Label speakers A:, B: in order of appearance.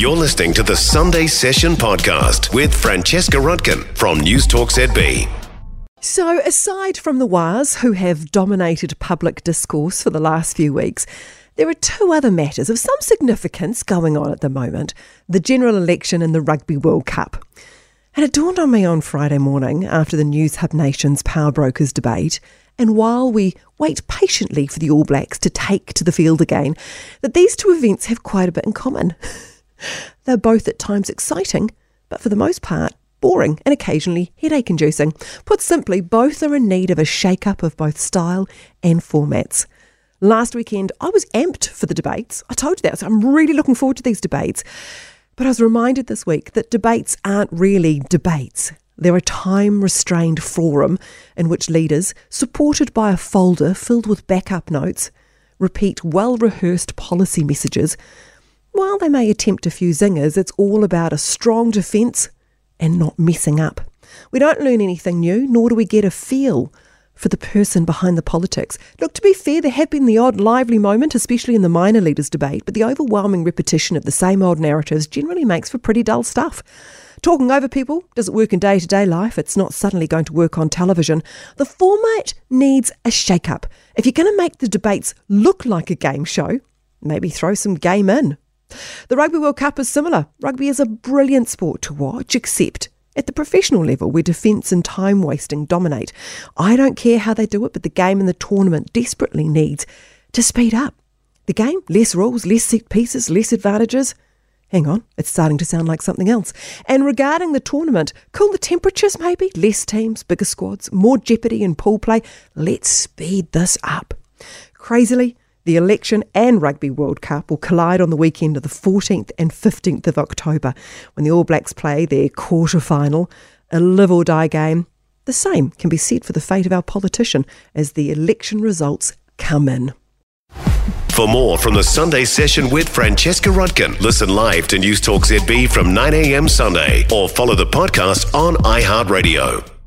A: You're listening to the Sunday Session podcast with Francesca Rudkin from Newstalk ZB.
B: So, aside from the Wahs, who have dominated public discourse for the last few weeks, there are two other matters of some significance going on at the moment the general election and the Rugby World Cup. And it dawned on me on Friday morning after the Newshub Nation's Power Brokers debate, and while we wait patiently for the All Blacks to take to the field again, that these two events have quite a bit in common. They're both at times exciting, but for the most part, boring and occasionally headache inducing. Put simply, both are in need of a shake up of both style and formats. Last weekend, I was amped for the debates. I told you that. So I'm really looking forward to these debates. But I was reminded this week that debates aren't really debates. They're a time restrained forum in which leaders, supported by a folder filled with backup notes, repeat well rehearsed policy messages while they may attempt a few zingers, it's all about a strong defence and not messing up. We don't learn anything new, nor do we get a feel for the person behind the politics. Look, to be fair, there have been the odd lively moment, especially in the minor leaders debate, but the overwhelming repetition of the same old narratives generally makes for pretty dull stuff. Talking over people doesn't work in day to day life. It's not suddenly going to work on television. The format needs a shake up. If you're going to make the debates look like a game show, maybe throw some game in. The Rugby World Cup is similar. Rugby is a brilliant sport to watch, except at the professional level where defence and time wasting dominate. I don't care how they do it, but the game and the tournament desperately needs to speed up. The game, less rules, less set pieces, less advantages. Hang on, it's starting to sound like something else. And regarding the tournament, cool the temperatures maybe, less teams, bigger squads, more jeopardy and pool play. Let's speed this up. Crazily, the election and Rugby World Cup will collide on the weekend of the 14th and 15th of October when the All Blacks play their quarter final, a live or die game. The same can be said for the fate of our politician as the election results come in.
A: For more from the Sunday session with Francesca Rudkin, listen live to Newstalk ZB from 9 a.m. Sunday or follow the podcast on iHeartRadio.